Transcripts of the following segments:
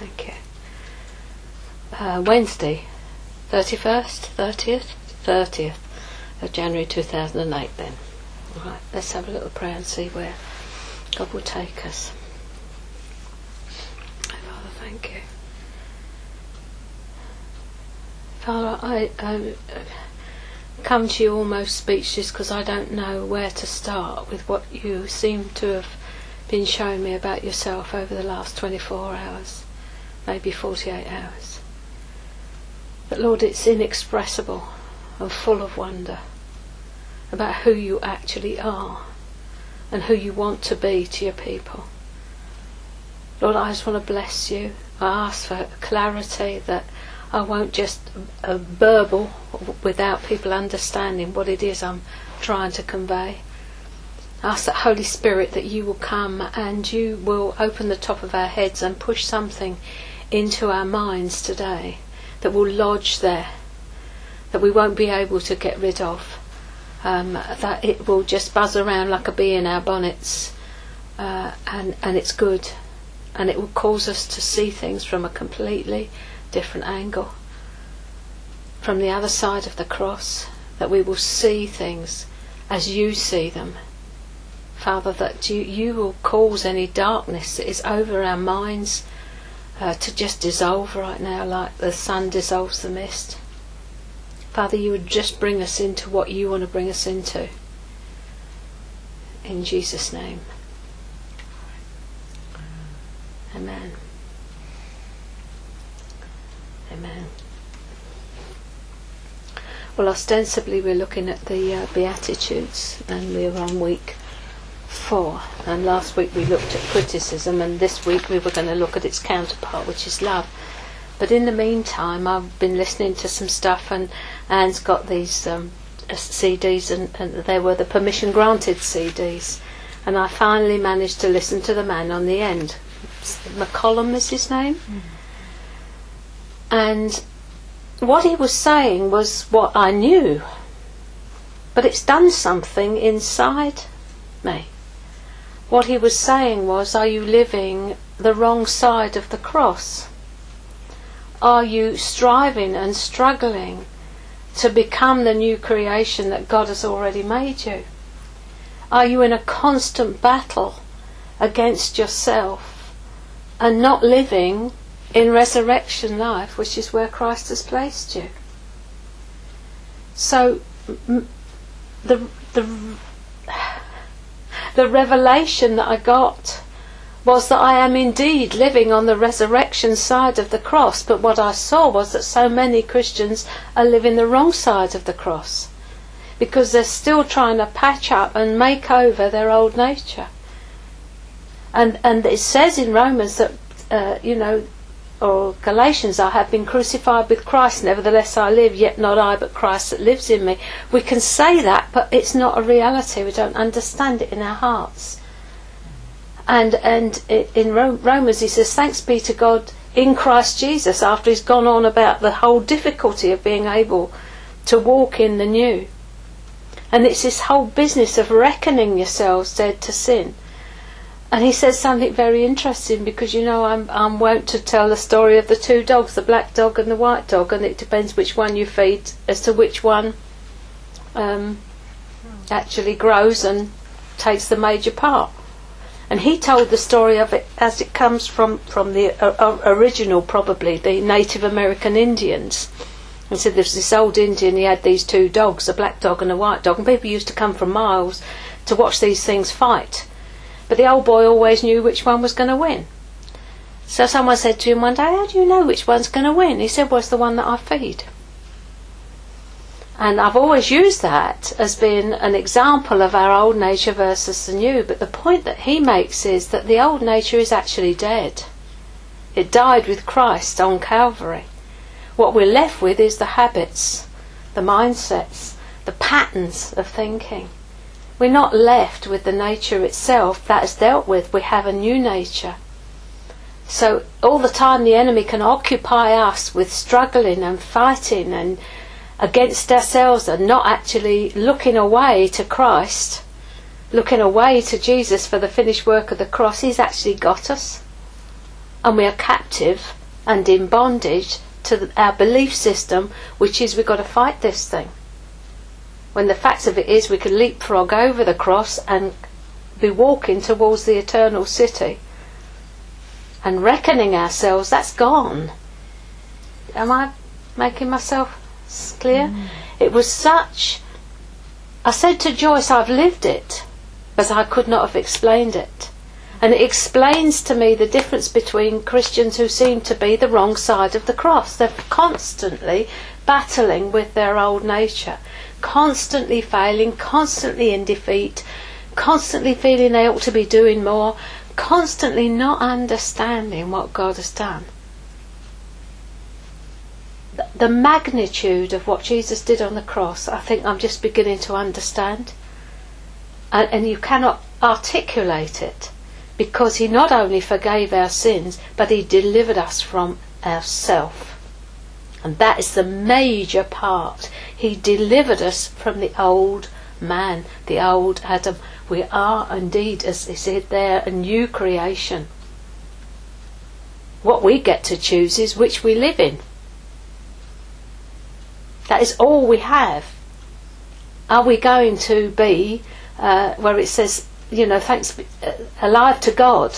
Thank you. Uh, Wednesday, 31st, 30th, 30th of January 2008 then. All right, let's have a little prayer and see where God will take us. Father, thank you. Father, I, I come to you almost speechless because I don't know where to start with what you seem to have been showing me about yourself over the last 24 hours, maybe 48 hours. But Lord, it's inexpressible and full of wonder about who you actually are and who you want to be to your people. Lord, I just want to bless you. I ask for clarity that I won't just uh, burble without people understanding what it is I'm trying to convey. I ask that Holy Spirit that you will come and you will open the top of our heads and push something into our minds today that will lodge there, that we won't be able to get rid of, um, that it will just buzz around like a bee in our bonnets, uh, and, and it's good, and it will cause us to see things from a completely different angle. From the other side of the cross, that we will see things as you see them. Father, that you, you will cause any darkness that is over our minds uh, to just dissolve right now, like the sun dissolves the mist. Father, you would just bring us into what you want to bring us into. In Jesus' name. Amen. Amen. Well, ostensibly we're looking at the uh, Beatitudes, and we're on week four. And last week we looked at criticism, and this week we were going to look at its counterpart, which is love. But in the meantime, I've been listening to some stuff, and Anne's got these um, CDs, and, and they were the permission granted CDs. And I finally managed to listen to the man on the end. McCollum is his name. Mm. And what he was saying was what I knew, but it's done something inside me. What he was saying was, Are you living the wrong side of the cross? Are you striving and struggling to become the new creation that God has already made you? Are you in a constant battle against yourself and not living in resurrection life, which is where Christ has placed you. So, the the the revelation that I got was that I am indeed living on the resurrection side of the cross, but what I saw was that so many Christians are living the wrong side of the cross because they're still trying to patch up and make over their old nature. And and it says in Romans that uh, you know or Galatians, I have been crucified with Christ, nevertheless I live, yet not I, but Christ that lives in me. We can say that, but it's not a reality. We don't understand it in our hearts. And and in Romans, he says, "Thanks be to God in Christ Jesus." After he's gone on about the whole difficulty of being able to walk in the new, and it's this whole business of reckoning yourselves dead to sin and he says something very interesting because you know I'm I'm wont to tell the story of the two dogs, the black dog and the white dog, and it depends which one you feed as to which one um, actually grows and takes the major part. And he told the story of it as it comes from from the uh, uh original, probably the Native American Indians. And said there was this old Indian, he had these two dogs, a black dog and a white dog, and people used to come from miles to watch these things fight but the old boy always knew which one was going to win. So someone said to him one day, How do you know which one's going to win? He said, Well, it's the one that I feed. And I've always used that as being an example of our old nature versus the new. But the point that he makes is that the old nature is actually dead. It died with Christ on Calvary. What we're left with is the habits, the mindsets, the patterns of thinking. We're not left with the nature itself that is dealt with. We have a new nature. So all the time the enemy can occupy us with struggling and fighting and against ourselves and not actually looking away to Christ, looking away to Jesus for the finished work of the cross. He's actually got us. and we are captive and in bondage to our belief system, which is we've got to fight this thing. When the fact of it is, we can leapfrog over the cross and be walking towards the eternal city and reckoning ourselves, that's gone. Am I making myself clear? Mm. It was such. I said to Joyce, I've lived it, but I could not have explained it. And it explains to me the difference between Christians who seem to be the wrong side of the cross. They're constantly battling with their old nature, constantly failing, constantly in defeat, constantly feeling they ought to be doing more, constantly not understanding what God has done. The magnitude of what Jesus did on the cross, I think I'm just beginning to understand. And, and you cannot articulate it because he not only forgave our sins, but he delivered us from ourself. And that is the major part. He delivered us from the old man, the old Adam. We are indeed, as they said there, a new creation. What we get to choose is which we live in. That is all we have. Are we going to be uh, where it says, you know, thanks, uh, alive to God,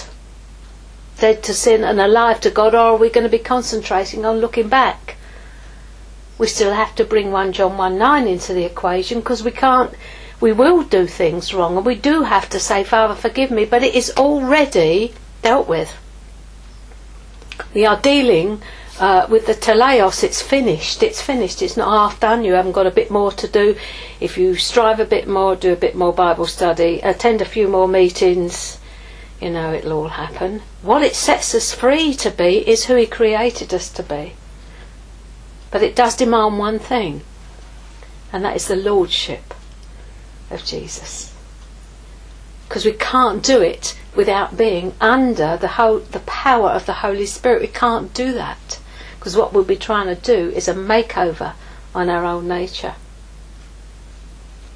dead to sin and alive to God, or are we going to be concentrating on looking back? We still have to bring 1 John 1 9 into the equation because we can't we will do things wrong and we do have to say, Father, forgive me, but it is already dealt with. We are dealing uh, with the teleos, it's finished, it's finished, it's not half done, you haven't got a bit more to do. If you strive a bit more, do a bit more Bible study, attend a few more meetings, you know, it'll all happen. What it sets us free to be is who He created us to be. But it does demand one thing, and that is the Lordship of Jesus. Because we can't do it without being under the, whole, the power of the Holy Spirit. We can't do that. Because what we'll be trying to do is a makeover on our own nature.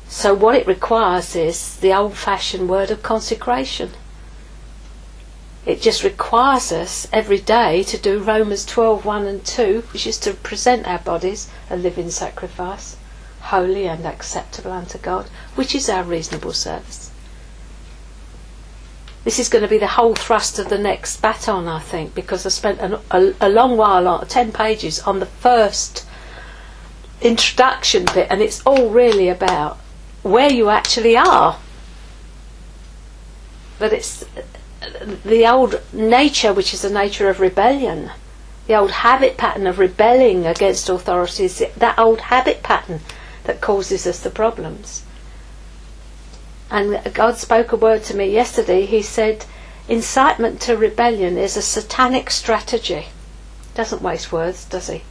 So, what it requires is the old fashioned word of consecration. It just requires us every day to do Romans 12 1 and 2, which is to present our bodies a living sacrifice holy and acceptable unto God, which is our reasonable service. This is going to be the whole thrust of the next baton, I think, because I spent a, a, a long while, on, 10 pages, on the first introduction bit, and it's all really about where you actually are. But it's the old nature, which is the nature of rebellion, the old habit pattern of rebelling against authorities, that old habit pattern that causes us the problems. And God spoke a word to me yesterday. He said, incitement to rebellion is a satanic strategy. Doesn't waste words, does he?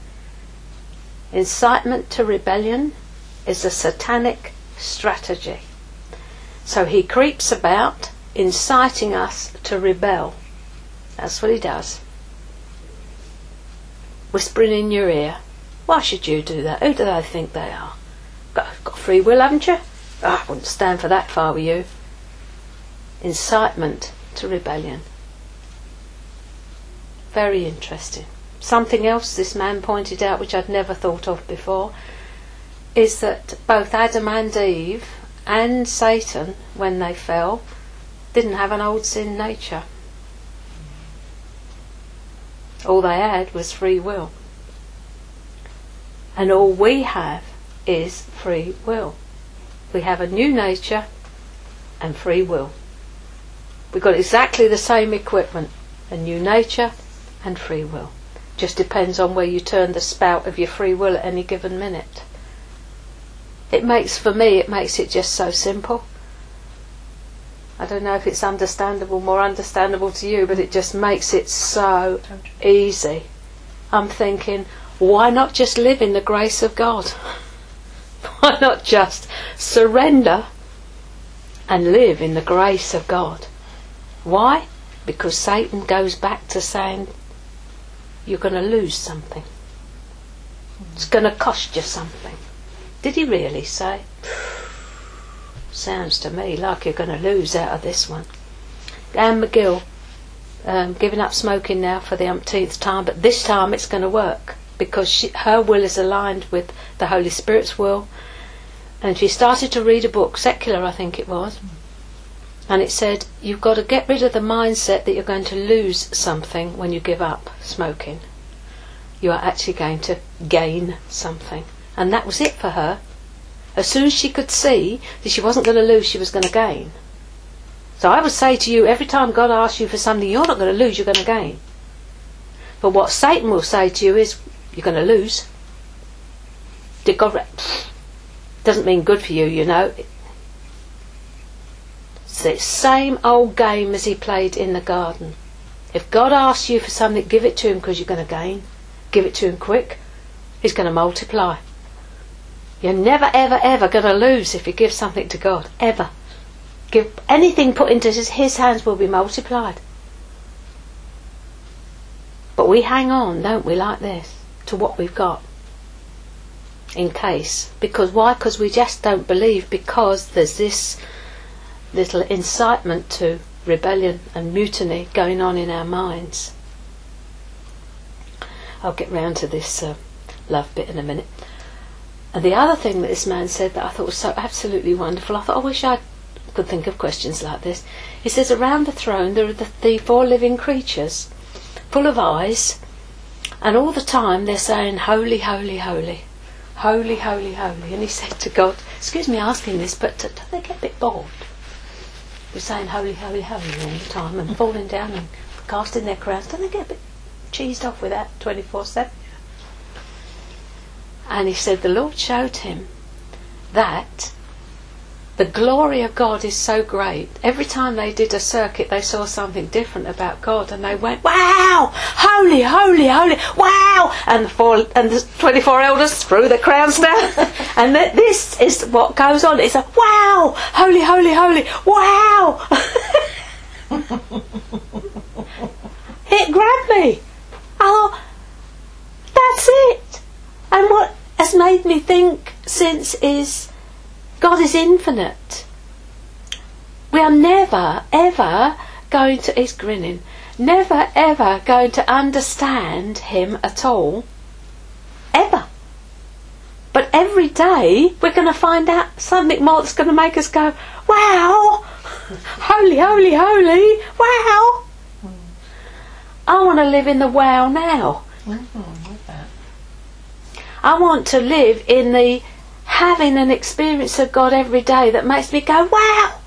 Incitement to rebellion is a satanic strategy. So he creeps about inciting us to rebel. That's what he does. Whispering in your ear, why should you do that? Who do they think they are? Got, got free will, haven't you? Oh, I wouldn't stand for that if I were you. Incitement to rebellion. Very interesting. Something else this man pointed out, which I'd never thought of before, is that both Adam and Eve and Satan, when they fell, didn't have an old sin nature. All they had was free will. And all we have is free will. We have a new nature and free will. We've got exactly the same equipment a new nature and free will. Just depends on where you turn the spout of your free will at any given minute. It makes, for me, it makes it just so simple. I don't know if it's understandable, more understandable to you, but it just makes it so easy. I'm thinking, why not just live in the grace of God? Why not just surrender and live in the grace of God? Why? Because Satan goes back to saying, you're going to lose something. It's going to cost you something. Did he really say? Sounds to me like you're going to lose out of this one. Anne McGill, um, giving up smoking now for the umpteenth time, but this time it's going to work because she, her will is aligned with the Holy Spirit's will. And she started to read a book, secular I think it was, and it said you've got to get rid of the mindset that you're going to lose something when you give up smoking. You are actually going to gain something. And that was it for her. As soon as she could see that she wasn't going to lose, she was going to gain. So I would say to you, every time God asks you for something you're not going to lose, you're going to gain. But what Satan will say to you is, you're going to lose. Did God... Doesn't mean good for you, you know. It's the same old game as he played in the garden. If God asks you for something, give it to him because you're going to gain. Give it to him quick. He's going to multiply. You're never, ever, ever going to lose if you give something to God. Ever. Give anything put into his, his hands will be multiplied. But we hang on, don't we, like this, to what we've got. In case. Because why? Because we just don't believe because there's this little incitement to rebellion and mutiny going on in our minds. I'll get round to this uh, love bit in a minute. And the other thing that this man said that I thought was so absolutely wonderful, I thought, I wish I could think of questions like this. He says, Around the throne there are the, the four living creatures, full of eyes, and all the time they're saying, Holy, holy, holy. Holy, holy, holy. And he said to God, Excuse me asking this, but do they get a bit bored? We're saying holy, holy, holy all the time and falling down and casting their crowns. Don't they get a bit cheesed off with that 24 7? And he said the Lord showed him that the glory of God is so great. Every time they did a circuit, they saw something different about God, and they went, "Wow, holy, holy, holy, wow!" And the four and the twenty-four elders threw their crowns down, and th- this is what goes on. It's like, "Wow, holy, holy, holy, wow!" it grabbed me. Oh, that's it. And what has made me think since is God is infinite. We are never, ever going to, he's grinning, never, ever going to understand Him at all. Ever. But every day we're going to find out something more that's going to make us go, wow, holy, holy, holy, wow. I want to live in the wow now. I want to live in the having an experience of God every day that makes me go, wow!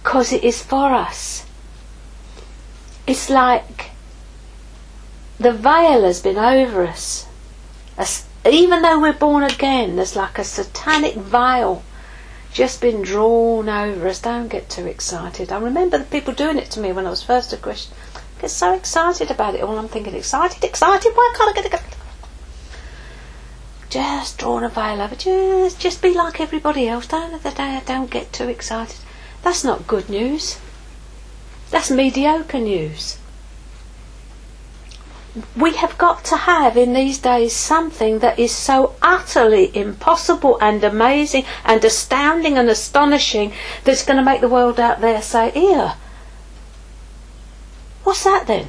Because it is for us. It's like the veil has been over us. Even though we're born again, there's like a satanic veil just been drawn over us. Don't get too excited. I remember the people doing it to me when I was first a Christian. Get so excited about it all. I'm thinking, excited, excited, why can't I get it? just drawn a veil over. Just, just be like everybody else. Don't, don't get too excited. That's not good news. That's mediocre news. We have got to have in these days something that is so utterly impossible and amazing and astounding and astonishing that's going to make the world out there say, "Here, what's that then?"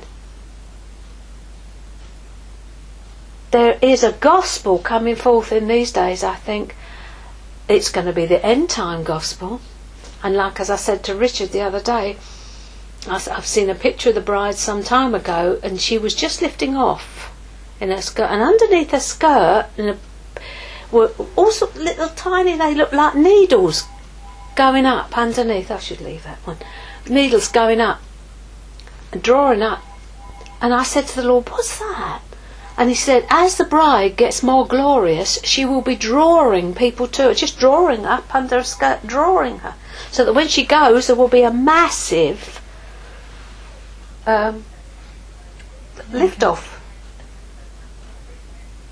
there is a gospel coming forth in these days, I think. It's going to be the end time gospel. And like as I said to Richard the other day, I've seen a picture of the bride some time ago, and she was just lifting off in her skirt, and underneath her skirt a, were also little tiny. They look like needles going up underneath. I should leave that one. Needles going up, drawing up. And I said to the Lord, "What's that?" And he said, as the bride gets more glorious, she will be drawing people to her, just drawing up under her skirt, drawing her. So that when she goes, there will be a massive um, lift off.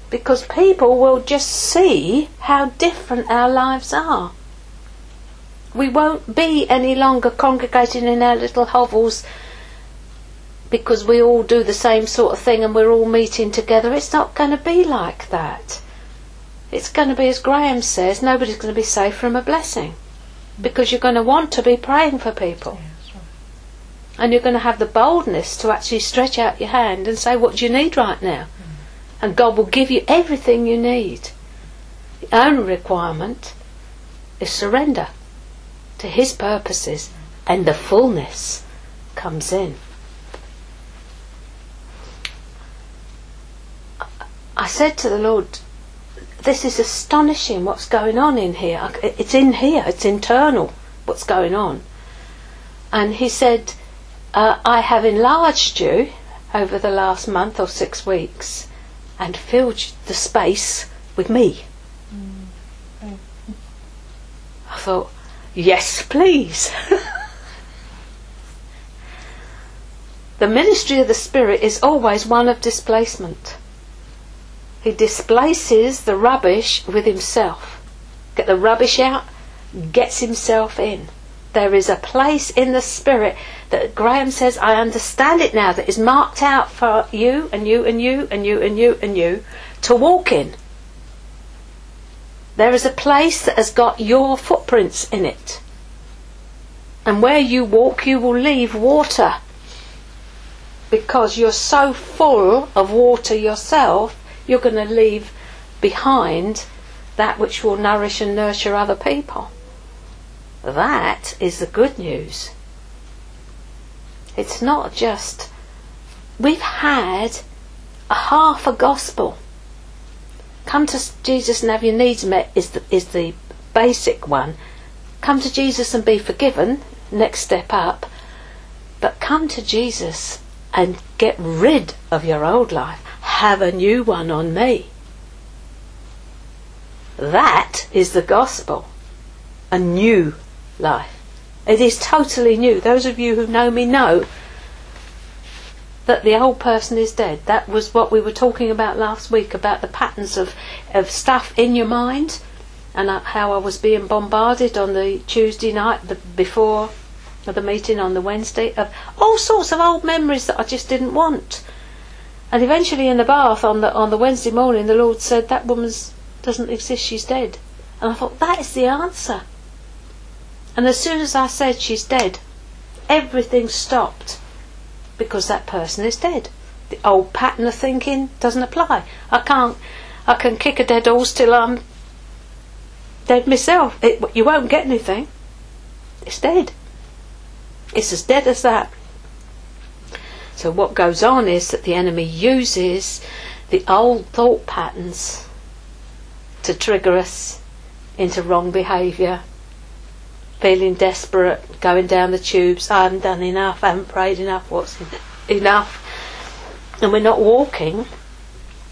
Because people will just see how different our lives are. We won't be any longer congregating in our little hovels because we all do the same sort of thing and we're all meeting together. It's not going to be like that. It's going to be, as Graham says, nobody's going to be safe from a blessing because you're going to want to be praying for people. And you're going to have the boldness to actually stretch out your hand and say, What do you need right now? Mm. And God will give you everything you need. The only requirement is surrender to His purposes, and the fullness comes in. I said to the Lord, This is astonishing what's going on in here. It's in here, it's internal what's going on. And He said, uh, I have enlarged you over the last month or six weeks and filled the space with me. I thought, yes, please. the ministry of the Spirit is always one of displacement. He displaces the rubbish with himself. Get the rubbish out, gets himself in. There is a place in the Spirit that Graham says, I understand it now, that is marked out for you and you and you and you and you and you to walk in. There is a place that has got your footprints in it. And where you walk, you will leave water. Because you're so full of water yourself, you're going to leave behind that which will nourish and nurture other people. That is the good news. It's not just. We've had a half a gospel. Come to Jesus and have your needs met is the, is the basic one. Come to Jesus and be forgiven, next step up. But come to Jesus and get rid of your old life. Have a new one on me. That is the gospel. A new life. It is totally new. Those of you who know me know that the old person is dead. That was what we were talking about last week about the patterns of, of stuff in your mind and uh, how I was being bombarded on the Tuesday night the, before the meeting on the Wednesday of all sorts of old memories that I just didn't want. And eventually in the bath on the on the Wednesday morning the Lord said that woman doesn't exist, she's dead. And I thought that is the answer. And as soon as I said she's dead, everything stopped because that person is dead. The old pattern of thinking doesn't apply. I can't. I can kick a dead horse till I'm dead myself. It, you won't get anything. It's dead. It's as dead as that. So what goes on is that the enemy uses the old thought patterns to trigger us into wrong behaviour feeling desperate, going down the tubes. I haven't done enough, I haven't prayed enough, what's enough? And we're not walking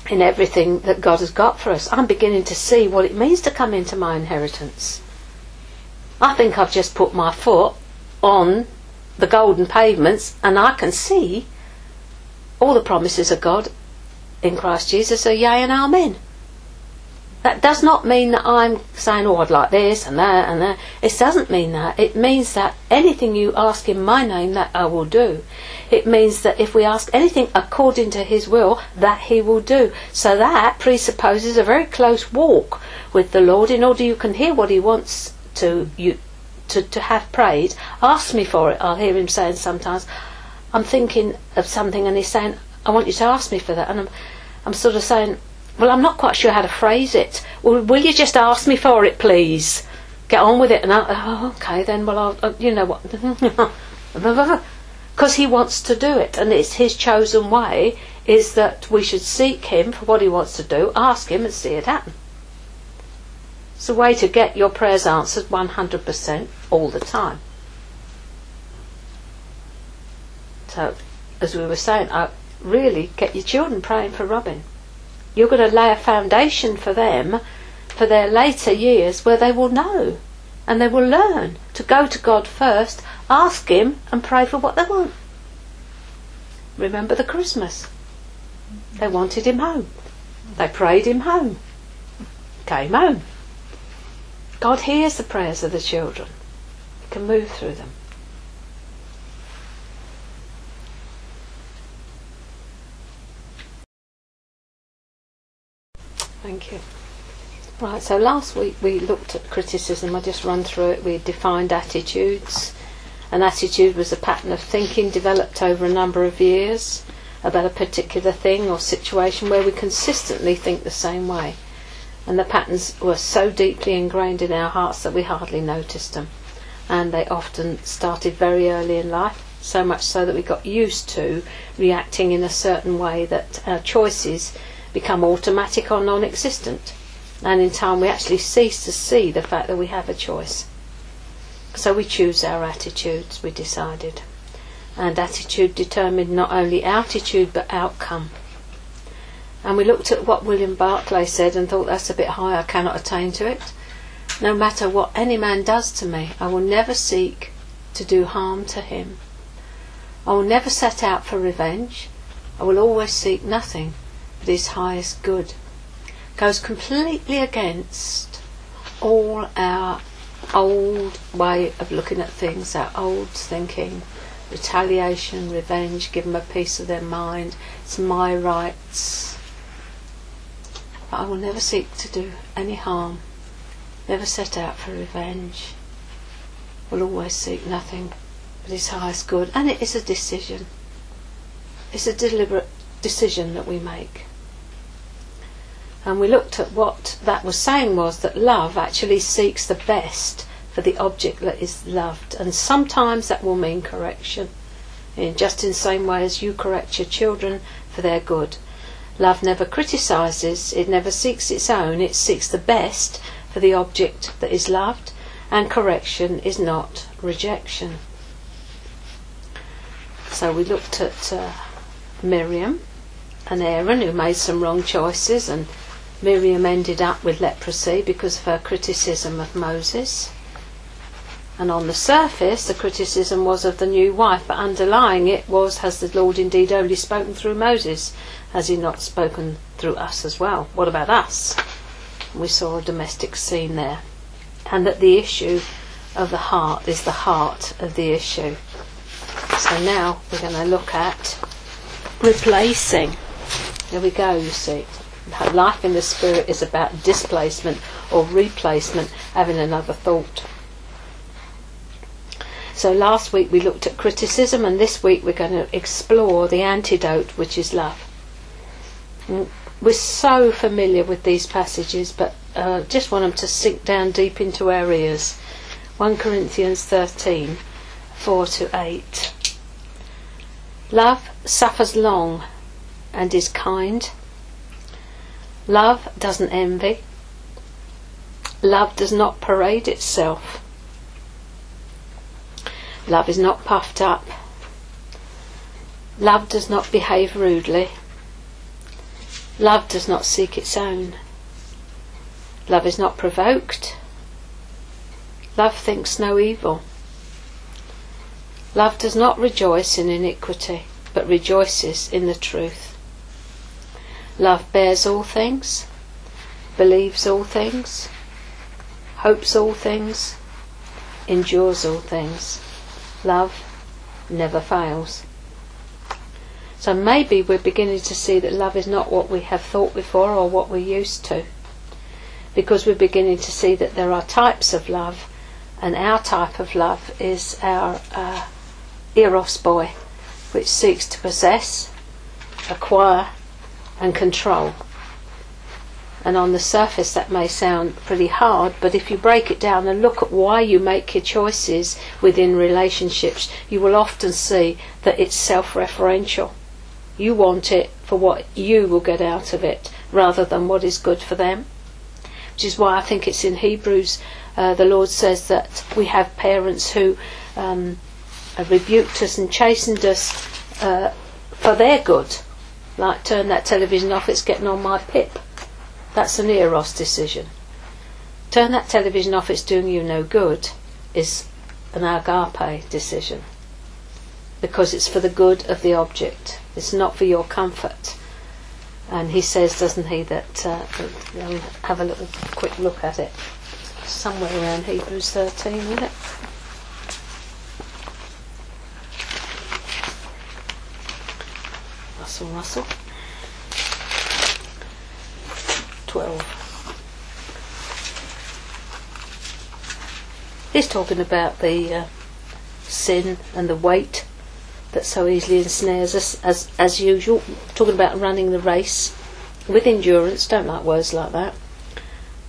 in everything that God has got for us. I'm beginning to see what it means to come into my inheritance. I think I've just put my foot on the golden pavements and I can see all the promises of God in Christ Jesus are yea and amen. That does not mean that I'm saying, oh, I'd like this and that and that. It doesn't mean that. It means that anything you ask in my name, that I will do. It means that if we ask anything according to His will, that He will do. So that presupposes a very close walk with the Lord in order you can hear what He wants to you to, to have prayed. Ask me for it. I'll hear Him saying sometimes, I'm thinking of something and He's saying, I want you to ask me for that. And I'm, I'm sort of saying, well, I'm not quite sure how to phrase it. Well, will you just ask me for it, please? Get on with it. And I, oh, okay, then, well, I'll, uh, you know what? Because he wants to do it, and it's his chosen way, is that we should seek him for what he wants to do, ask him, and see it happen. It's a way to get your prayers answered 100% all the time. So, as we were saying, I really get your children praying for Robin you're going to lay a foundation for them for their later years where they will know and they will learn to go to God first, ask Him, and pray for what they want. Remember the Christmas. They wanted Him home. They prayed Him home. Came home. God hears the prayers of the children. He can move through them. Thank you. Right, so last week we looked at criticism. I just run through it. We defined attitudes An attitude was a pattern of thinking developed over a number of years about a particular thing or situation where we consistently think the same way. And the patterns were so deeply ingrained in our hearts that we hardly noticed them. And they often started very early in life, so much so that we got used to reacting in a certain way that our choices become automatic or non existent. And in time, we actually cease to see the fact that we have a choice. So we choose our attitudes, we decided. And attitude determined not only attitude but outcome. And we looked at what William Barclay said and thought that's a bit high, I cannot attain to it. No matter what any man does to me, I will never seek to do harm to him. I will never set out for revenge. I will always seek nothing but his highest good. Goes completely against all our old way of looking at things, our old thinking, retaliation, revenge, give them a piece of their mind, it's my rights. But I will never seek to do any harm, never set out for revenge, will always seek nothing but His highest good. And it is a decision, it's a deliberate decision that we make. And we looked at what that was saying was that love actually seeks the best for the object that is loved. And sometimes that will mean correction, in just in the same way as you correct your children for their good. Love never criticizes, it never seeks its own, it seeks the best for the object that is loved, and correction is not rejection. So we looked at uh, Miriam and Aaron who made some wrong choices and Miriam ended up with leprosy because of her criticism of Moses. And on the surface, the criticism was of the new wife, but underlying it was, Has the Lord indeed only spoken through Moses? Has he not spoken through us as well? What about us? We saw a domestic scene there. And that the issue of the heart is the heart of the issue. So now we're going to look at replacing. There we go, you see life in the spirit is about displacement or replacement, having another thought. So last week we looked at criticism, and this week we're going to explore the antidote, which is love. Mm, we're so familiar with these passages, but uh, just want them to sink down deep into our ears. 1 Corinthians 13 4 to 8. Love suffers long and is kind. Love doesn't envy. Love does not parade itself. Love is not puffed up. Love does not behave rudely. Love does not seek its own. Love is not provoked. Love thinks no evil. Love does not rejoice in iniquity, but rejoices in the truth. Love bears all things, believes all things, hopes all things, endures all things. Love never fails. So maybe we're beginning to see that love is not what we have thought before or what we're used to. Because we're beginning to see that there are types of love, and our type of love is our uh, eros boy, which seeks to possess, acquire, and control. And on the surface, that may sound pretty hard, but if you break it down and look at why you make your choices within relationships, you will often see that it's self referential. You want it for what you will get out of it rather than what is good for them. Which is why I think it's in Hebrews, uh, the Lord says that we have parents who um, rebuked us and chastened us uh, for their good like turn that television off, it's getting on my pip. That's an Eros decision. Turn that television off, it's doing you no good, is an agape decision. Because it's for the good of the object, it's not for your comfort. And he says, doesn't he, that uh, have a little quick look at it. Somewhere around Hebrews 13, isn't it? Russell Russell. 12. He's talking about the uh, sin and the weight that so easily ensnares us, as, as usual. Talking about running the race with endurance, don't like words like that.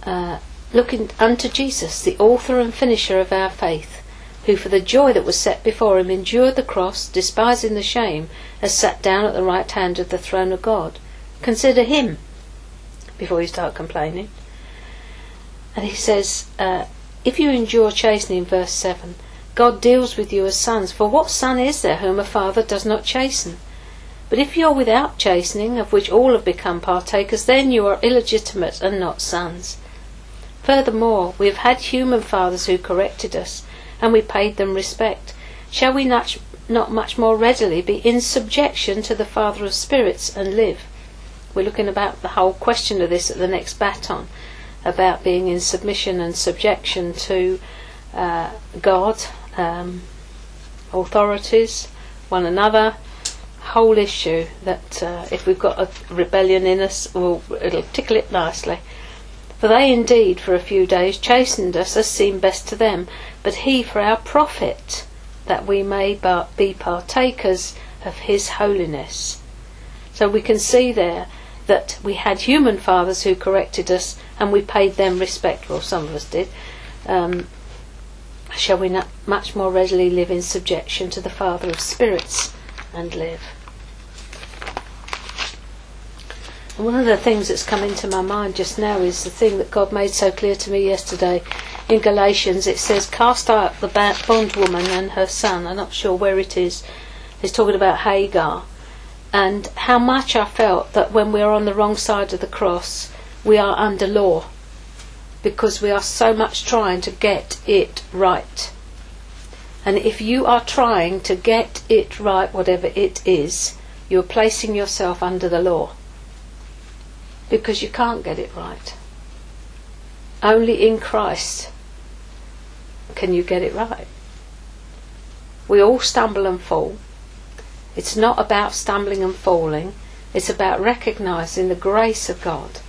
Uh, looking unto Jesus, the author and finisher of our faith, who for the joy that was set before him endured the cross, despising the shame, has sat down at the right hand of the throne of God. Consider him before you start complaining. And he says, uh, if you endure chastening, verse 7, God deals with you as sons. For what son is there whom a father does not chasten? But if you are without chastening, of which all have become partakers, then you are illegitimate and not sons. Furthermore, we have had human fathers who corrected us, and we paid them respect. Shall we not, not much more readily be in subjection to the Father of spirits and live? We're looking about the whole question of this at the next baton about being in submission and subjection to uh, God, um, authorities, one another. Whole issue that uh, if we've got a rebellion in us, well, it'll tickle it nicely. For they indeed for a few days chastened us as seemed best to them, but he for our profit, that we may be partakers of his holiness. So we can see there that we had human fathers who corrected us and we paid them respect, well, some of us did. Um, shall we not much more readily live in subjection to the Father of spirits and live? And one of the things that's come into my mind just now is the thing that God made so clear to me yesterday. In Galatians, it says, Cast out the bondwoman and her son. I'm not sure where it is. It's talking about Hagar and how much I felt that when we are on the wrong side of the cross, we are under law because we are so much trying to get it right. And if you are trying to get it right, whatever it is, you're placing yourself under the law because you can't get it right. Only in Christ can you get it right. We all stumble and fall. It's not about stumbling and falling, it's about recognizing the grace of God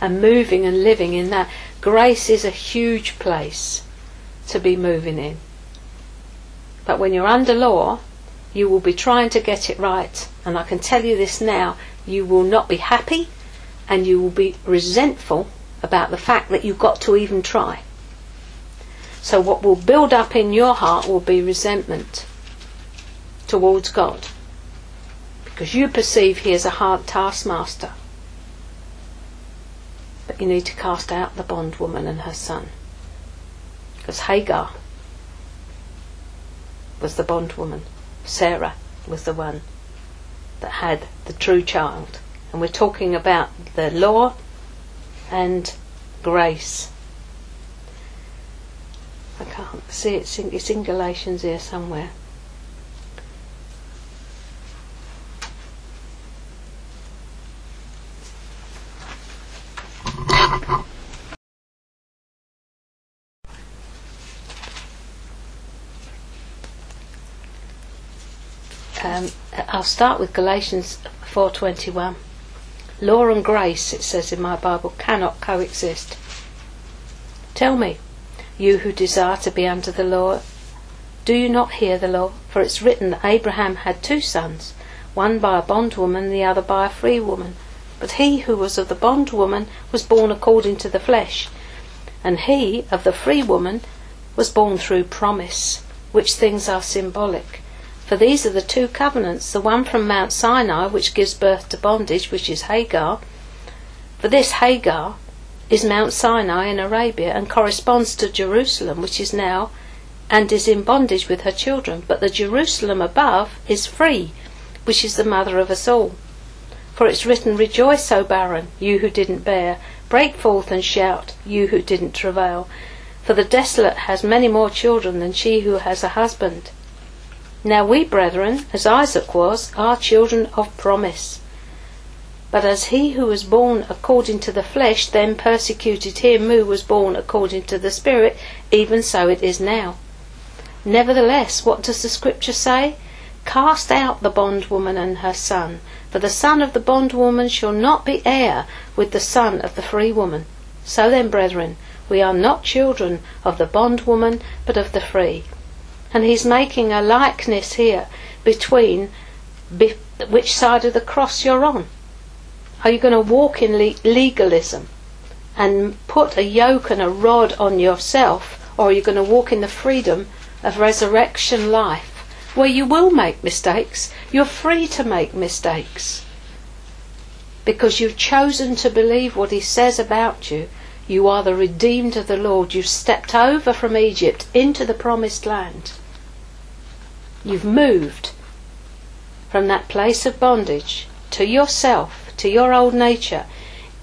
and moving and living in that. Grace is a huge place to be moving in. But when you're under law, you will be trying to get it right. And I can tell you this now you will not be happy and you will be resentful about the fact that you've got to even try. So, what will build up in your heart will be resentment towards God because you perceive he is a hard taskmaster. But you need to cast out the bondwoman and her son. Because Hagar was the bondwoman, Sarah was the one that had the true child. And we're talking about the law and grace. I can't see it, it's in, Galatians here somewhere. Um, I'll start with Galatians 4:21. Law and grace, it says in my Bible, cannot coexist. Tell me, you who desire to be under the law, do you not hear the law? For it's written that Abraham had two sons, one by a bondwoman, the other by a free woman. But he who was of the bondwoman was born according to the flesh, and he of the free woman was born through promise, which things are symbolic. For these are the two covenants the one from Mount Sinai, which gives birth to bondage, which is Hagar. For this Hagar is Mount Sinai in Arabia and corresponds to Jerusalem, which is now and is in bondage with her children. But the Jerusalem above is free, which is the mother of us all. For it's written, Rejoice, O barren, you who didn't bear. Break forth and shout, you who didn't travail. For the desolate has many more children than she who has a husband. Now we, brethren, as Isaac was, are children of promise. But as he who was born according to the flesh then persecuted him who was born according to the Spirit, even so it is now. Nevertheless, what does the Scripture say? Cast out the bondwoman and her son, for the son of the bondwoman shall not be heir with the son of the free woman. So then, brethren, we are not children of the bondwoman, but of the free. And he's making a likeness here between be, which side of the cross you're on. Are you going to walk in le- legalism and put a yoke and a rod on yourself, or are you going to walk in the freedom of resurrection life where you will make mistakes? You're free to make mistakes because you've chosen to believe what he says about you. You are the redeemed of the Lord. You've stepped over from Egypt into the promised land. You've moved from that place of bondage to yourself, to your old nature,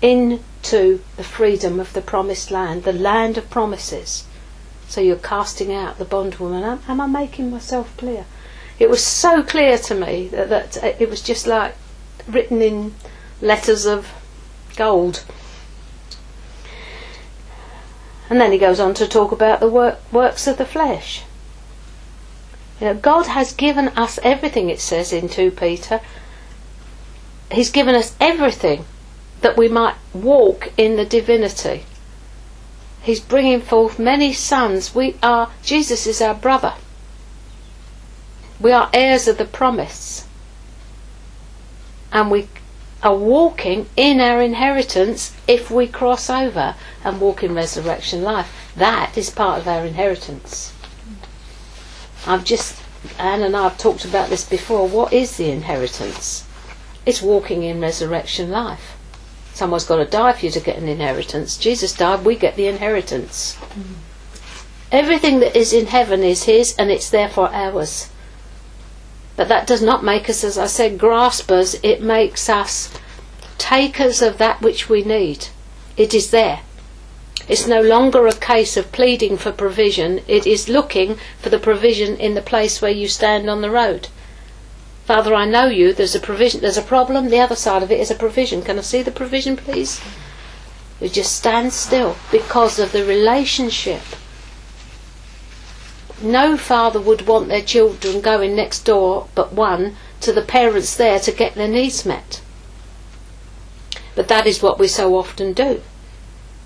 into the freedom of the promised land, the land of promises. So you're casting out the bondwoman. Am, am I making myself clear? It was so clear to me that, that it was just like written in letters of gold. And then he goes on to talk about the work, works of the flesh. You know, God has given us everything, it says in 2 Peter. He's given us everything that we might walk in the divinity. He's bringing forth many sons. We are, Jesus is our brother. We are heirs of the promise. And we are walking in our inheritance if we cross over and walk in resurrection life. That is part of our inheritance. I've just, Anne and I have talked about this before. What is the inheritance? It's walking in resurrection life. Someone's got to die for you to get an inheritance. Jesus died, we get the inheritance. Mm. Everything that is in heaven is His and it's therefore ours. But that does not make us, as I said, graspers. It makes us takers of that which we need. It is there. It's no longer a case of pleading for provision, it is looking for the provision in the place where you stand on the road. Father, I know you, there's a provision, there's a problem, the other side of it is a provision. Can I see the provision, please? You just stand still because of the relationship. No father would want their children going next door but one to the parents there to get their needs met. But that is what we so often do.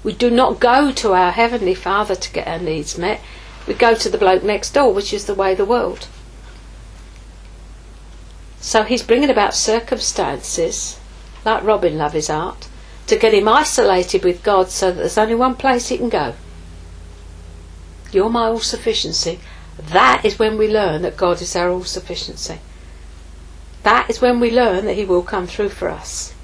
We do not go to our Heavenly Father to get our needs met. We go to the bloke next door, which is the way the world. So he's bringing about circumstances, like Robin Love his art, to get him isolated with God so that there's only one place he can go. You're my all sufficiency. That is when we learn that God is our all sufficiency. That is when we learn that He will come through for us.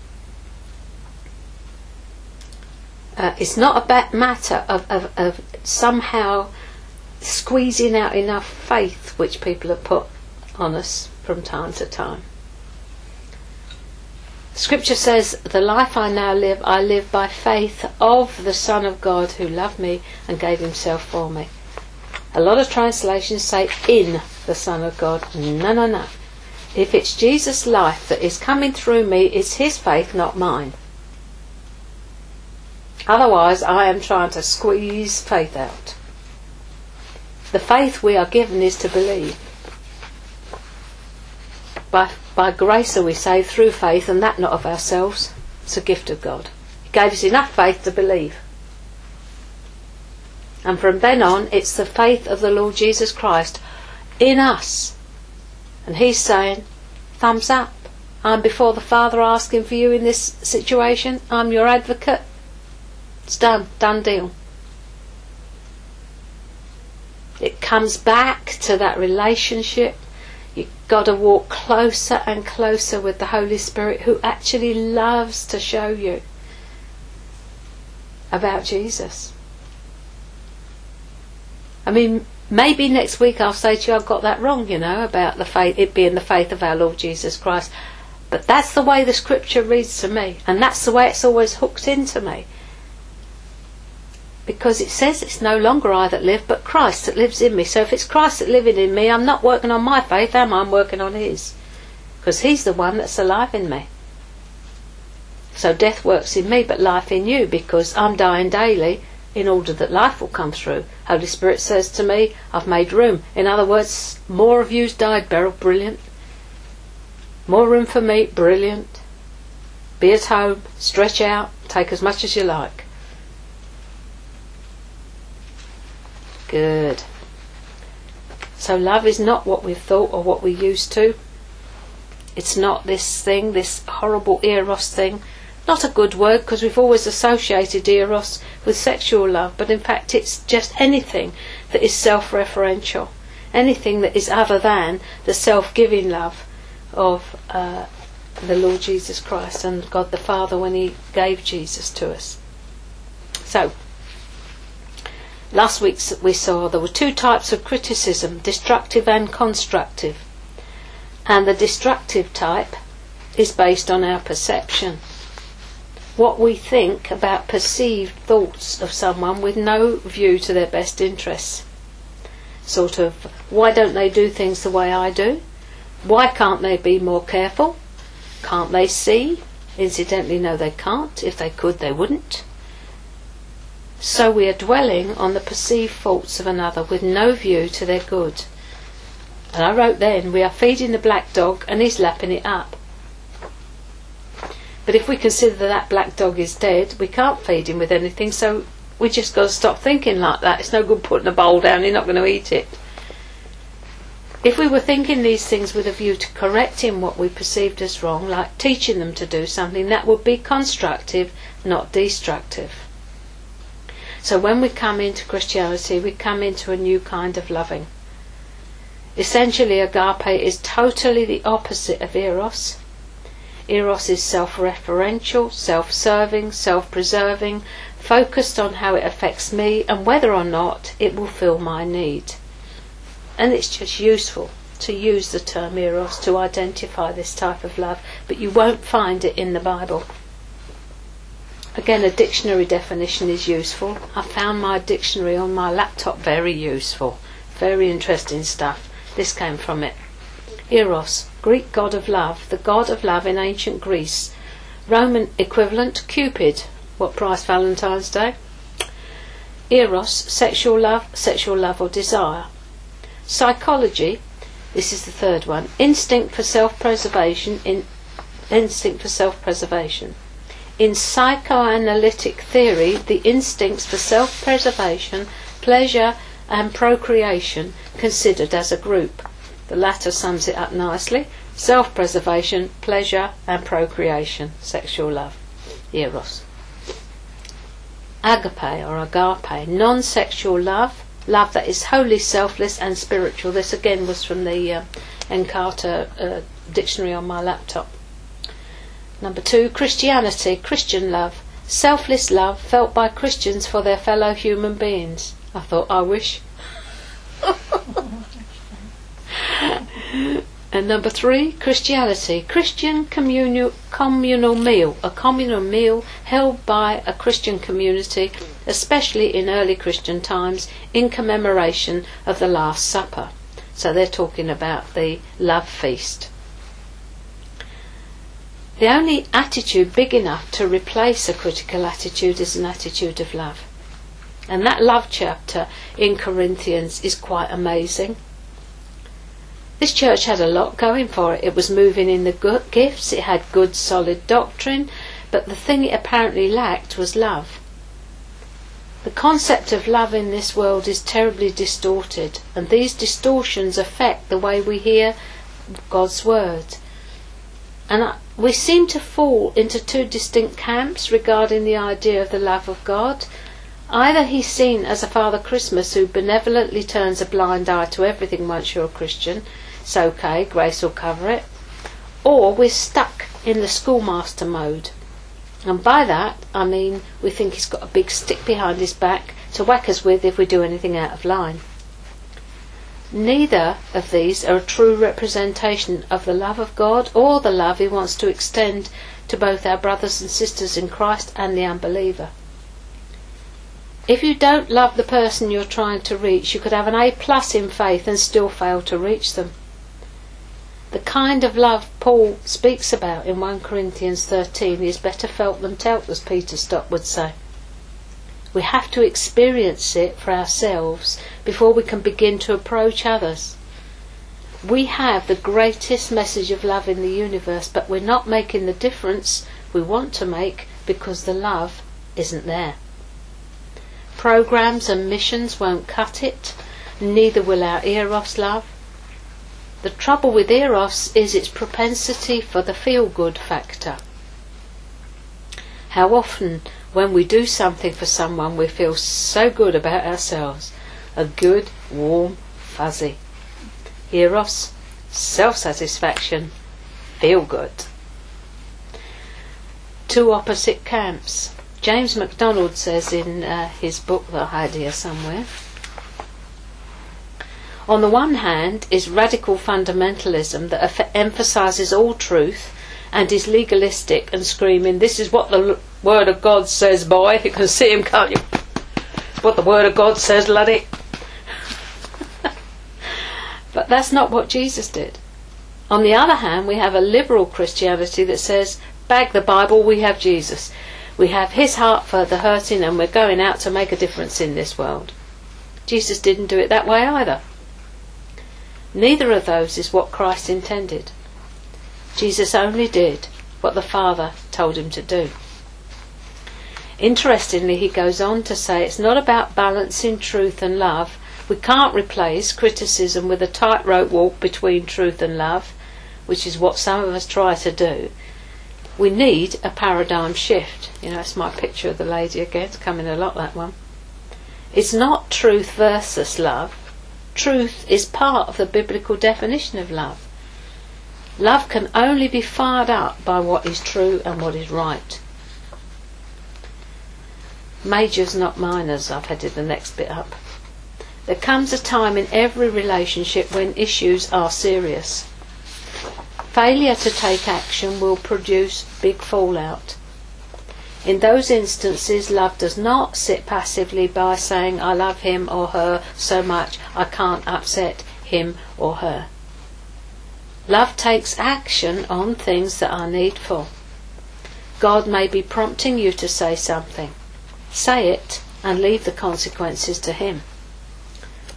Uh, it's not a matter of, of, of somehow squeezing out enough faith which people have put on us from time to time. Scripture says, The life I now live, I live by faith of the Son of God who loved me and gave himself for me. A lot of translations say, In the Son of God. No, no, no. If it's Jesus' life that is coming through me, it's his faith, not mine. Otherwise, I am trying to squeeze faith out. The faith we are given is to believe. By, by grace are we saved through faith, and that not of ourselves. It's a gift of God. He gave us enough faith to believe. And from then on, it's the faith of the Lord Jesus Christ in us. And He's saying, thumbs up. I'm before the Father asking for you in this situation. I'm your advocate. It's done, done deal. It comes back to that relationship. You've got to walk closer and closer with the Holy Spirit who actually loves to show you about Jesus. I mean, maybe next week I'll say to you I've got that wrong, you know, about the faith, it being the faith of our Lord Jesus Christ. But that's the way the scripture reads to me, and that's the way it's always hooked into me because it says it's no longer I that live, but Christ that lives in me. So if it's Christ that living in me, I'm not working on my faith, am I? I'm working on His. Because He's the one that's alive in me. So death works in me, but life in you, because I'm dying daily in order that life will come through. Holy Spirit says to me, I've made room. In other words, more of you's died, Beryl, brilliant. More room for me, brilliant. Be at home, stretch out, take as much as you like. Good. So love is not what we've thought or what we're used to. It's not this thing, this horrible eros thing. Not a good word because we've always associated eros with sexual love, but in fact it's just anything that is self referential, anything that is other than the self giving love of uh, the Lord Jesus Christ and God the Father when He gave Jesus to us. So, last week we saw there were two types of criticism destructive and constructive. And the destructive type is based on our perception. What we think about perceived thoughts of someone with no view to their best interests. Sort of, why don't they do things the way I do? Why can't they be more careful? Can't they see? Incidentally, no, they can't. If they could, they wouldn't. So we are dwelling on the perceived faults of another with no view to their good. And I wrote then, we are feeding the black dog and he's lapping it up. But if we consider that, black dog is dead, we can't feed him with anything, so we just got to stop thinking like that. It's no good putting a bowl down, you're not going to eat it. If we were thinking these things with a view to correcting what we perceived as wrong, like teaching them to do something, that would be constructive, not destructive. So when we come into Christianity, we come into a new kind of loving. Essentially, agape is totally the opposite of eros. Eros is self referential, self serving, self preserving, focused on how it affects me and whether or not it will fill my need. And it's just useful to use the term eros to identify this type of love, but you won't find it in the Bible. Again, a dictionary definition is useful. I found my dictionary on my laptop very useful. Very interesting stuff. This came from it. Eros, Greek god of love, the god of love in ancient Greece. Roman equivalent, Cupid. What price Valentine's Day? Eros, sexual love, sexual love or desire. Psychology, this is the third one. Instinct for self-preservation. In instinct for self-preservation. In psychoanalytic theory, the instincts for self-preservation, pleasure, and procreation considered as a group. The latter sums it up nicely. Self-preservation, pleasure, and procreation, sexual love, eros. Agape or agape, non-sexual love, love that is wholly selfless and spiritual. This again was from the uh, Encarta uh, dictionary on my laptop. Number two, Christianity, Christian love, selfless love felt by Christians for their fellow human beings. I thought, I wish. and number three, Christianity, Christian communal, communal meal, a communal meal held by a Christian community especially in early Christian times, in commemoration of the Last Supper. So they're talking about the love feast. The only attitude big enough to replace a critical attitude is an attitude of love. And that love chapter in Corinthians is quite amazing. This church had a lot going for it. It was moving in the good gifts, it had good solid doctrine, but the thing it apparently lacked was love. The concept of love in this world is terribly distorted, and these distortions affect the way we hear God's word. And we seem to fall into two distinct camps regarding the idea of the love of God. Either he's seen as a Father Christmas who benevolently turns a blind eye to everything once you're a Christian, it's okay, grace will cover it. Or we're stuck in the schoolmaster mode and by that, I mean we think he's got a big stick behind his back to whack us with if we do anything out of line. Neither of these are a true representation of the love of God or the love he wants to extend to both our brothers and sisters in Christ and the unbeliever. If you don't love the person you're trying to reach, you could have an A plus in faith and still fail to reach them. The kind of love Paul speaks about in 1 Corinthians 13 is better felt than taught, as Peter Stott would say. We have to experience it for ourselves before we can begin to approach others. We have the greatest message of love in the universe, but we're not making the difference we want to make because the love isn't there. Programs and missions won't cut it. neither will our eros love. The trouble with eros is its propensity for the feel good factor. How often, when we do something for someone, we feel so good about ourselves a good, warm, fuzzy. Eros, self satisfaction, feel good. Two opposite camps. James MacDonald says in uh, his book that I had here somewhere. On the one hand is radical fundamentalism that emphasises all truth and is legalistic and screaming, This is what the Word of God says, boy. You can see him, can't you? What the Word of God says, laddie. but that's not what Jesus did. On the other hand, we have a liberal Christianity that says, Bag the Bible, we have Jesus. We have his heart for the hurting, and we're going out to make a difference in this world. Jesus didn't do it that way either. Neither of those is what Christ intended. Jesus only did what the Father told him to do. Interestingly, he goes on to say it's not about balancing truth and love. We can't replace criticism with a tightrope walk between truth and love, which is what some of us try to do. We need a paradigm shift. You know, that's my picture of the lady again. It's coming a lot, that one. It's not truth versus love. Truth is part of the biblical definition of love. Love can only be fired up by what is true and what is right. Majors, not minors, I've headed the next bit up. There comes a time in every relationship when issues are serious. Failure to take action will produce big fallout. In those instances, love does not sit passively by saying, I love him or her so much I can't upset him or her. Love takes action on things that are needful. God may be prompting you to say something. Say it and leave the consequences to Him.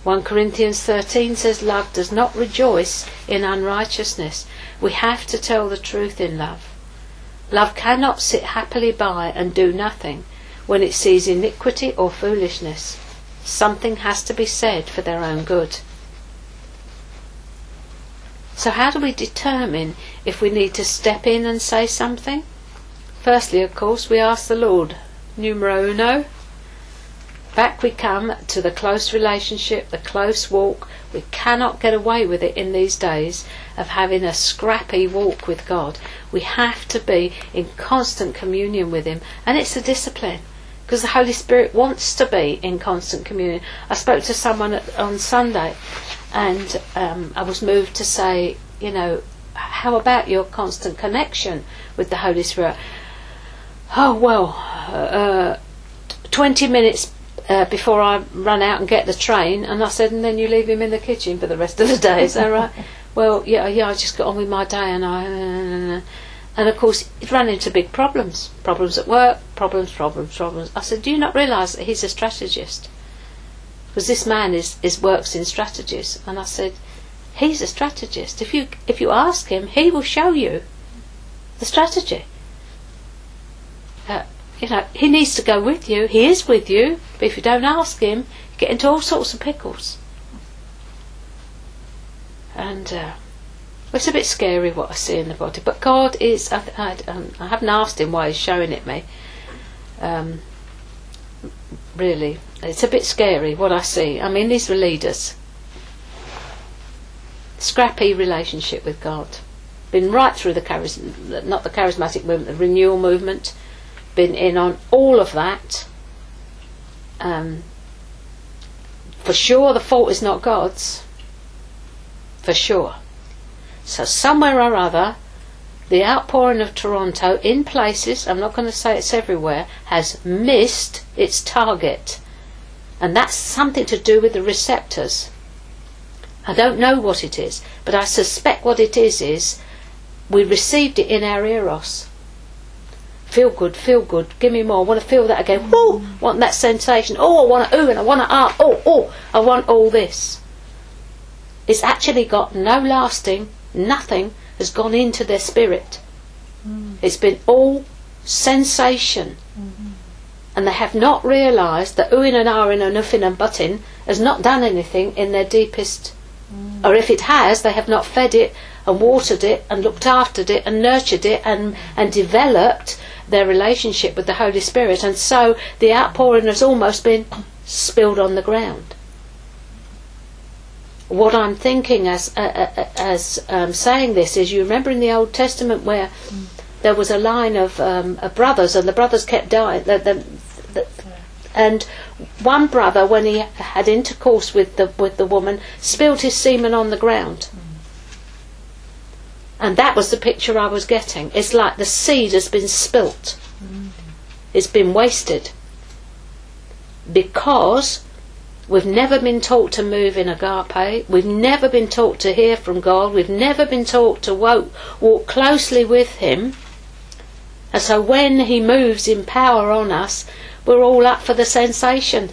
1 Corinthians 13 says, Love does not rejoice in unrighteousness. We have to tell the truth in love. Love cannot sit happily by and do nothing when it sees iniquity or foolishness. Something has to be said for their own good. So, how do we determine if we need to step in and say something? Firstly, of course, we ask the Lord, numero uno. Back we come to the close relationship, the close walk. We cannot get away with it in these days of having a scrappy walk with God. We have to be in constant communion with Him, and it's a discipline because the Holy Spirit wants to be in constant communion. I spoke to someone on Sunday, and um, I was moved to say, you know, how about your constant connection with the Holy Spirit? Oh well, uh, twenty minutes uh, before I run out and get the train, and I said, and then you leave him in the kitchen for the rest of the day. Is that right? well, yeah, yeah. I just got on with my day, and I, uh, and of course, it ran into big problems. Problems at work, problems, problems, problems. I said, do you not realise that he's a strategist? Because this man is, is works in strategies, and I said, he's a strategist. If you if you ask him, he will show you the strategy. Uh, you know, he needs to go with you. He is with you, but if you don't ask him, you get into all sorts of pickles. And uh, it's a bit scary what I see in the body. But God is. I, I, um, I haven't asked him why He's showing it me. Um, really, it's a bit scary what I see. I mean, these were leaders. Scrappy relationship with God. Been right through the charism, not the charismatic movement, the renewal movement been in on all of that. Um, for sure, the fault is not God's. For sure. So, somewhere or other, the outpouring of Toronto, in places, I'm not going to say it's everywhere, has missed its target. And that's something to do with the receptors. I don't know what it is, but I suspect what it is is we received it in our eros feel good, feel good, give me more, I want to feel that again, woo, want that sensation, oh, I want to ooh, and I want to ah, oh, oh, I want all this. It's actually got no lasting, nothing has gone into their spirit. Mm. It's been all sensation. Mm-hmm. And they have not realised that oohing and ahhing and uffing and butting has not done anything in their deepest, or if it has, they have not fed it and watered it and looked after it and nurtured it and, and developed their relationship with the Holy Spirit, and so the outpouring has almost been spilled on the ground. What I'm thinking as uh, uh, as um, saying this is, you remember in the Old Testament where there was a line of, um, brothers, and the brothers kept dying. The, the, and one brother, when he had intercourse with the with the woman, spilled his semen on the ground. And that was the picture I was getting. It's like the seed has been spilt. It's been wasted. Because we've never been taught to move in agape. We've never been taught to hear from God. We've never been taught to walk, walk closely with Him. And so when He moves in power on us, we're all up for the sensation.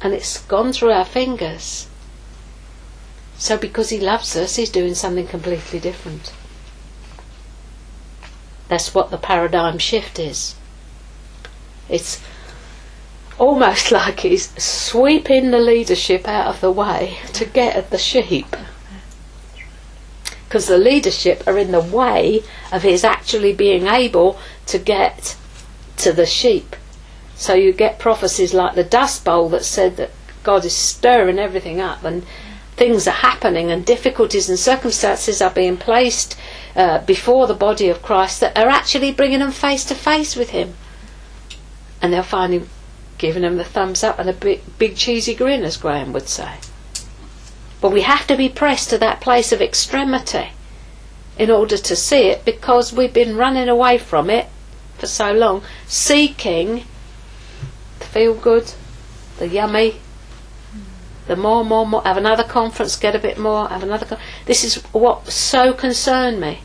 And it's gone through our fingers. So because He loves us, He's doing something completely different. That's what the paradigm shift is. It's almost like he's sweeping the leadership out of the way to get at the sheep. Because the leadership are in the way of his actually being able to get to the sheep. So you get prophecies like the dust bowl that said that God is stirring everything up and things are happening and difficulties and circumstances are being placed uh, before the body of Christ that are actually bringing them face to face with Him. And they're finally giving them the thumbs up and a big, big cheesy grin, as Graham would say. But we have to be pressed to that place of extremity in order to see it because we've been running away from it for so long, seeking the feel good, the yummy, the more, more, more. Have another conference, get a bit more, have another. Con- this is what so concerned me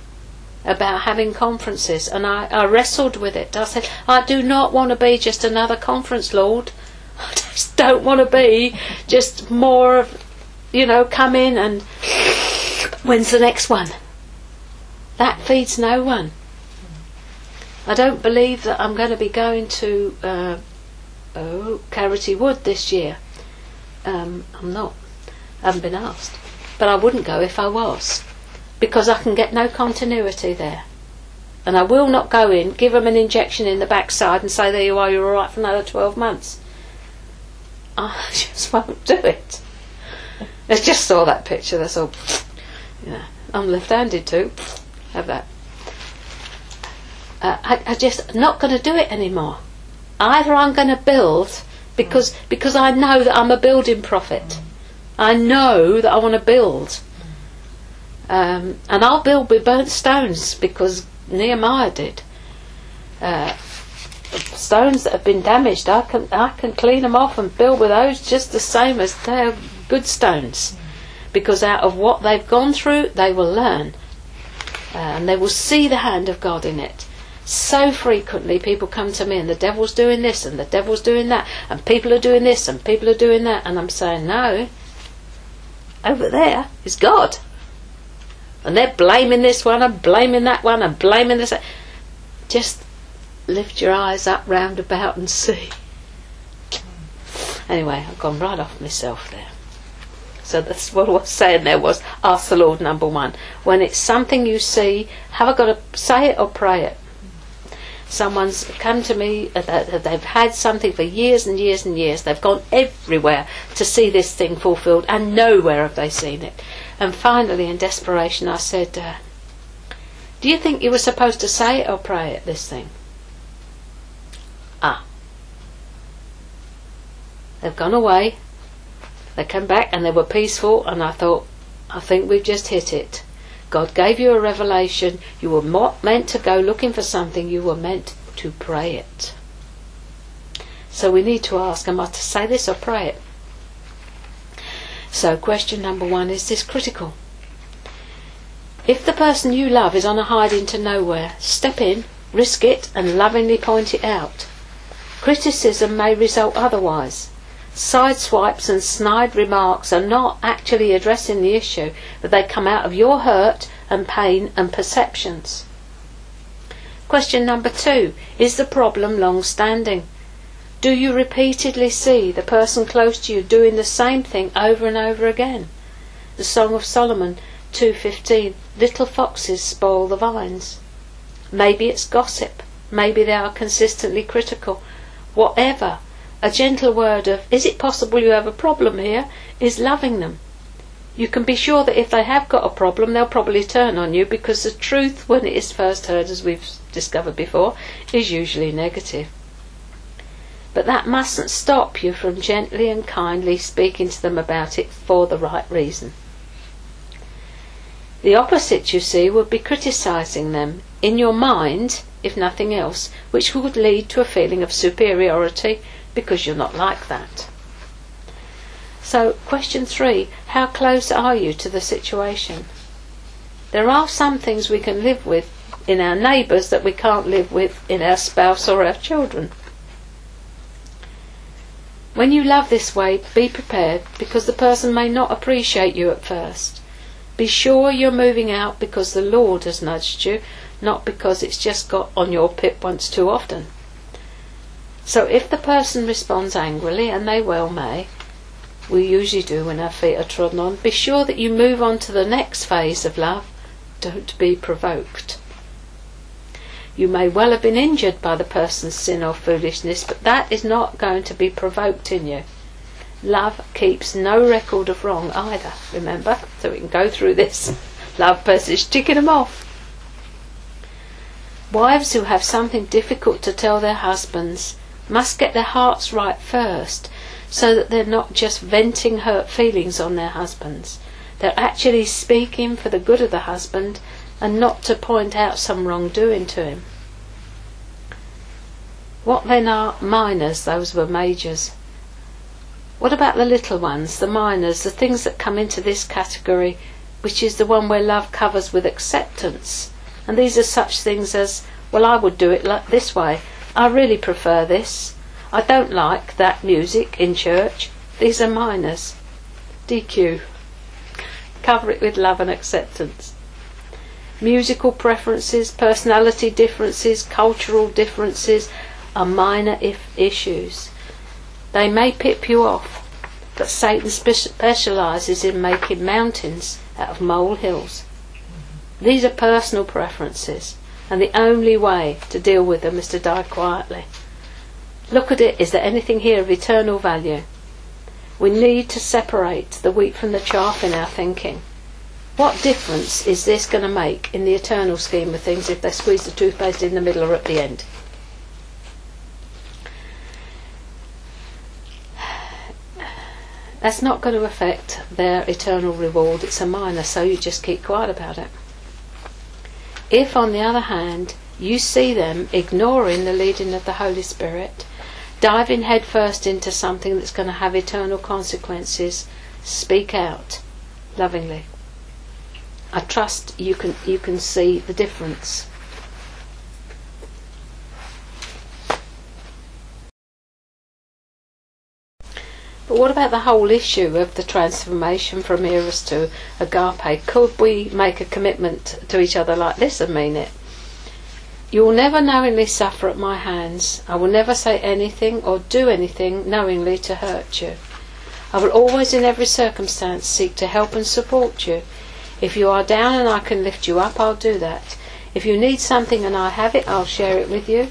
about having conferences, and I, I wrestled with it. I said, I do not want to be just another conference, Lord. I just don't want to be just more of, you know, come in and when's the next one? That feeds no one. I don't believe that I'm going to be going to uh, oh, Carity Wood this year. Um, I'm not. I haven't been asked. But I wouldn't go if I was. Because I can get no continuity there. And I will not go in, give them an injection in the backside and say, there you are, you're alright for another 12 months. I just won't do it. I just saw that picture, that's all. Know, I'm left-handed too. Have that. Uh, I, I just not going to do it anymore. Either I'm going to build because because I know that I'm a building prophet. I know that I want to build, um, and I'll build with burnt stones because Nehemiah did. Uh, stones that have been damaged, I can I can clean them off and build with those just the same as they're good stones, because out of what they've gone through, they will learn, uh, and they will see the hand of God in it so frequently people come to me and the devil's doing this and the devil's doing that and people are doing this and people are doing that and I'm saying no. Over there is God. And they're blaming this one and blaming that one and blaming this just lift your eyes up round about and see. Anyway I've gone right off myself there. So that's what I was saying there was ask the Lord number one. When it's something you see have I got to say it or pray it someone's come to me uh, they've had something for years and years and years. They've gone everywhere to see this thing fulfilled, and nowhere have they seen it. And finally, in desperation, I said, uh, "Do you think you were supposed to say it or pray at This thing?" Ah, they've gone away. They come back and they were peaceful, and I thought, I think we've just hit it. God gave you a revelation. You were not meant to go looking for something, you were meant to pray it. So we need to ask Am I to say this or pray it? So, question number one is this critical? If the person you love is on a hide into nowhere, step in, risk it, and lovingly point it out. Criticism may result otherwise. Sideswipes and snide remarks are not actually addressing the issue, but they come out of your hurt and pain and perceptions. Question number two Is the problem long standing? Do you repeatedly see the person close to you doing the same thing over and over again? The Song of Solomon 2:15 Little foxes spoil the vines. Maybe it's gossip. Maybe they are consistently critical. Whatever. A gentle word of, is it possible you have a problem here, is loving them. You can be sure that if they have got a problem, they'll probably turn on you because the truth, when it is first heard, as we've discovered before, is usually negative. But that mustn't stop you from gently and kindly speaking to them about it for the right reason. The opposite, you see, would be criticising them in your mind, if nothing else, which would lead to a feeling of superiority because you're not like that. So, question three How close are you to the situation? There are some things we can live with in our neighbours that we can't live with in our spouse or our children. When you love this way, be prepared because the person may not appreciate you at first. Be sure you're moving out because the Lord has nudged you, not because it's just got on your pip once too often. So if the person responds angrily, and they well may, we usually do when our feet are trodden on, be sure that you move on to the next phase of love. Don't be provoked. You may well have been injured by the person's sin or foolishness, but that is not going to be provoked in you. Love keeps no record of wrong either, remember? So we can go through this love passage, ticking them off. Wives who have something difficult to tell their husbands must get their hearts right first so that they're not just venting hurt feelings on their husbands. They're actually speaking for the good of the husband and not to point out some wrongdoing to him. What then are minors? Those were majors. What about the little ones, the minors, the things that come into this category, which is the one where love covers with acceptance? And these are such things as, well, I would do it like this way. I really prefer this. I don't like that music in church. These are minors. DQ. Cover it with love and acceptance musical preferences, personality differences, cultural differences are minor if issues. They may pip you off, but Satan specializes in making mountains out of molehills. These are personal preferences, and the only way to deal with them is to die quietly. Look at it, is there anything here of eternal value? We need to separate the wheat from the chaff in our thinking. What difference is this going to make in the eternal scheme of things if they squeeze the toothpaste in the middle or at the end? That's not going to affect their eternal reward. It's a minor, so you just keep quiet about it. If, on the other hand, you see them ignoring the leading of the Holy Spirit, diving headfirst into something that's going to have eternal consequences, speak out lovingly. I trust you can you can see the difference. What about the whole issue of the transformation from eros to agape? Could we make a commitment to each other like this and mean it? You will never knowingly suffer at my hands. I will never say anything or do anything knowingly to hurt you. I will always in every circumstance seek to help and support you if you are down and I can lift you up, I'll do that. If you need something and I have it, I'll share it with you.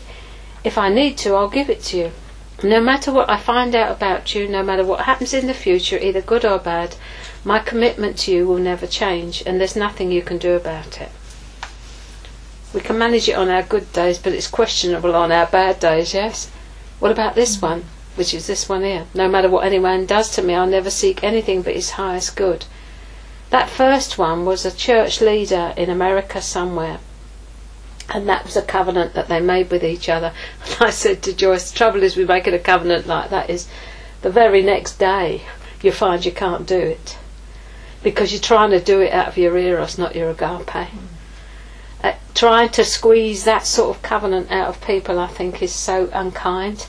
If I need to, I'll give it to you. No matter what I find out about you, no matter what happens in the future, either good or bad, my commitment to you will never change, and there's nothing you can do about it. We can manage it on our good days, but it's questionable on our bad days, yes? What about this one, which is this one here? No matter what anyone does to me, I'll never seek anything but his highest good. That first one was a church leader in America somewhere. And that was a covenant that they made with each other. And I said to Joyce, the trouble is with making a covenant like that is the very next day you find you can't do it. Because you're trying to do it out of your eros, not your agape. Uh, trying to squeeze that sort of covenant out of people, I think, is so unkind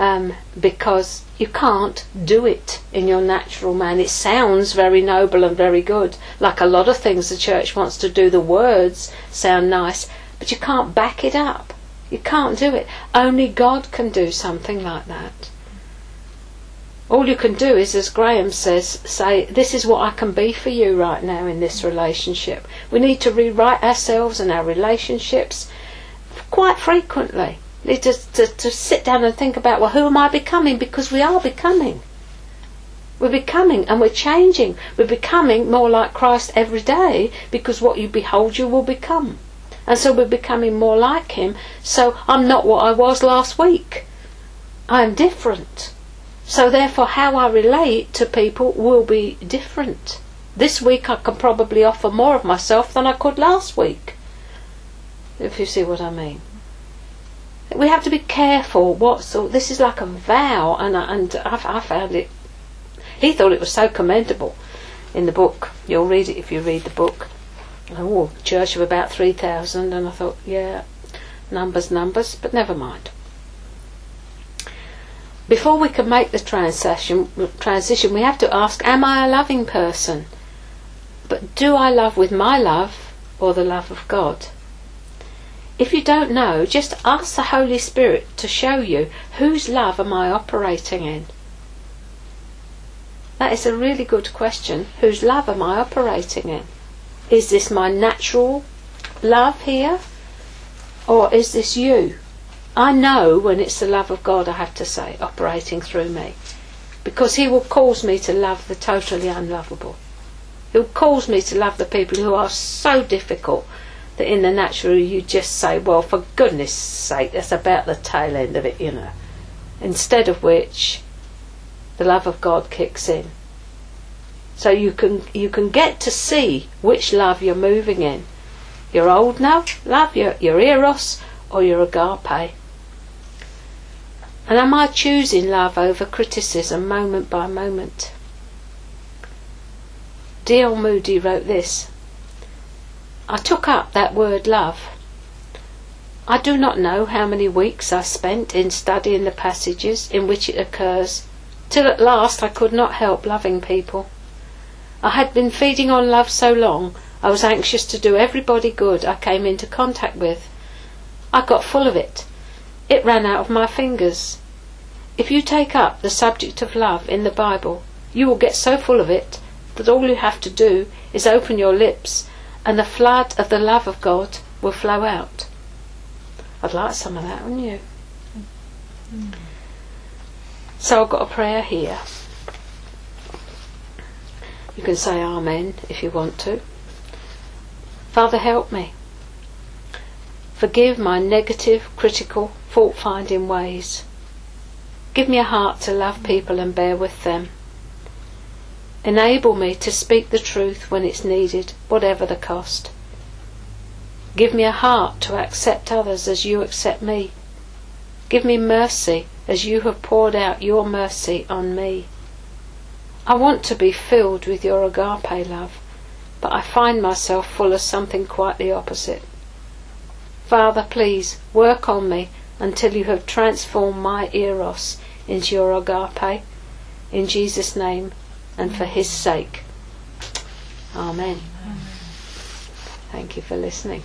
um, because you can't do it in your natural man. It sounds very noble and very good, like a lot of things the church wants to do. The words sound nice, but you can't back it up. You can't do it. Only God can do something like that. All you can do is, as Graham says, say, This is what I can be for you right now in this relationship. We need to rewrite ourselves and our relationships quite frequently. We need to, to, to sit down and think about, well, who am I becoming? Because we are becoming. We're becoming and we're changing. We're becoming more like Christ every day because what you behold, you will become. And so we're becoming more like Him. So I'm not what I was last week. I am different. So therefore, how I relate to people will be different. This week I can probably offer more of myself than I could last week. If you see what I mean. We have to be careful. What so this is like a vow, and and I, I found it. He thought it was so commendable in the book. You'll read it if you read the book. Oh, church of about three thousand, and I thought, yeah, numbers, numbers, but never mind before we can make the transition, transition, we have to ask, am I a loving person? But do I love with my love or the love of God? If you don't know, just ask the Holy Spirit to show you whose love am I operating in. That is a really good question. Whose love am I operating in? Is this my natural love here? Or is this you? I know when it's the love of God, I have to say, operating through me. Because He will cause me to love the totally unlovable. He'll cause me to love the people who are so difficult that in the natural you just say, well, for goodness sake, that's about the tail end of it, you know. Instead of which, the love of God kicks in. So you can you can get to see which love you're moving in. Your old love, love, your, your eros, or your agape. And am I choosing love over criticism moment by moment? D.L. Moody wrote this I took up that word love. I do not know how many weeks I spent in studying the passages in which it occurs, till at last I could not help loving people. I had been feeding on love so long, I was anxious to do everybody good I came into contact with. I got full of it. It ran out of my fingers. If you take up the subject of love in the Bible, you will get so full of it that all you have to do is open your lips and the flood of the love of God will flow out. I'd like some of that, wouldn't you? So I've got a prayer here. You can say Amen if you want to. Father, help me. Forgive my negative, critical, fault finding ways. Give me a heart to love people and bear with them. Enable me to speak the truth when it's needed, whatever the cost. Give me a heart to accept others as you accept me. Give me mercy as you have poured out your mercy on me. I want to be filled with your agape love, but I find myself full of something quite the opposite. Father, please work on me until you have transformed my eros into your agape. In Jesus' name and for his sake. Amen. Thank you for listening.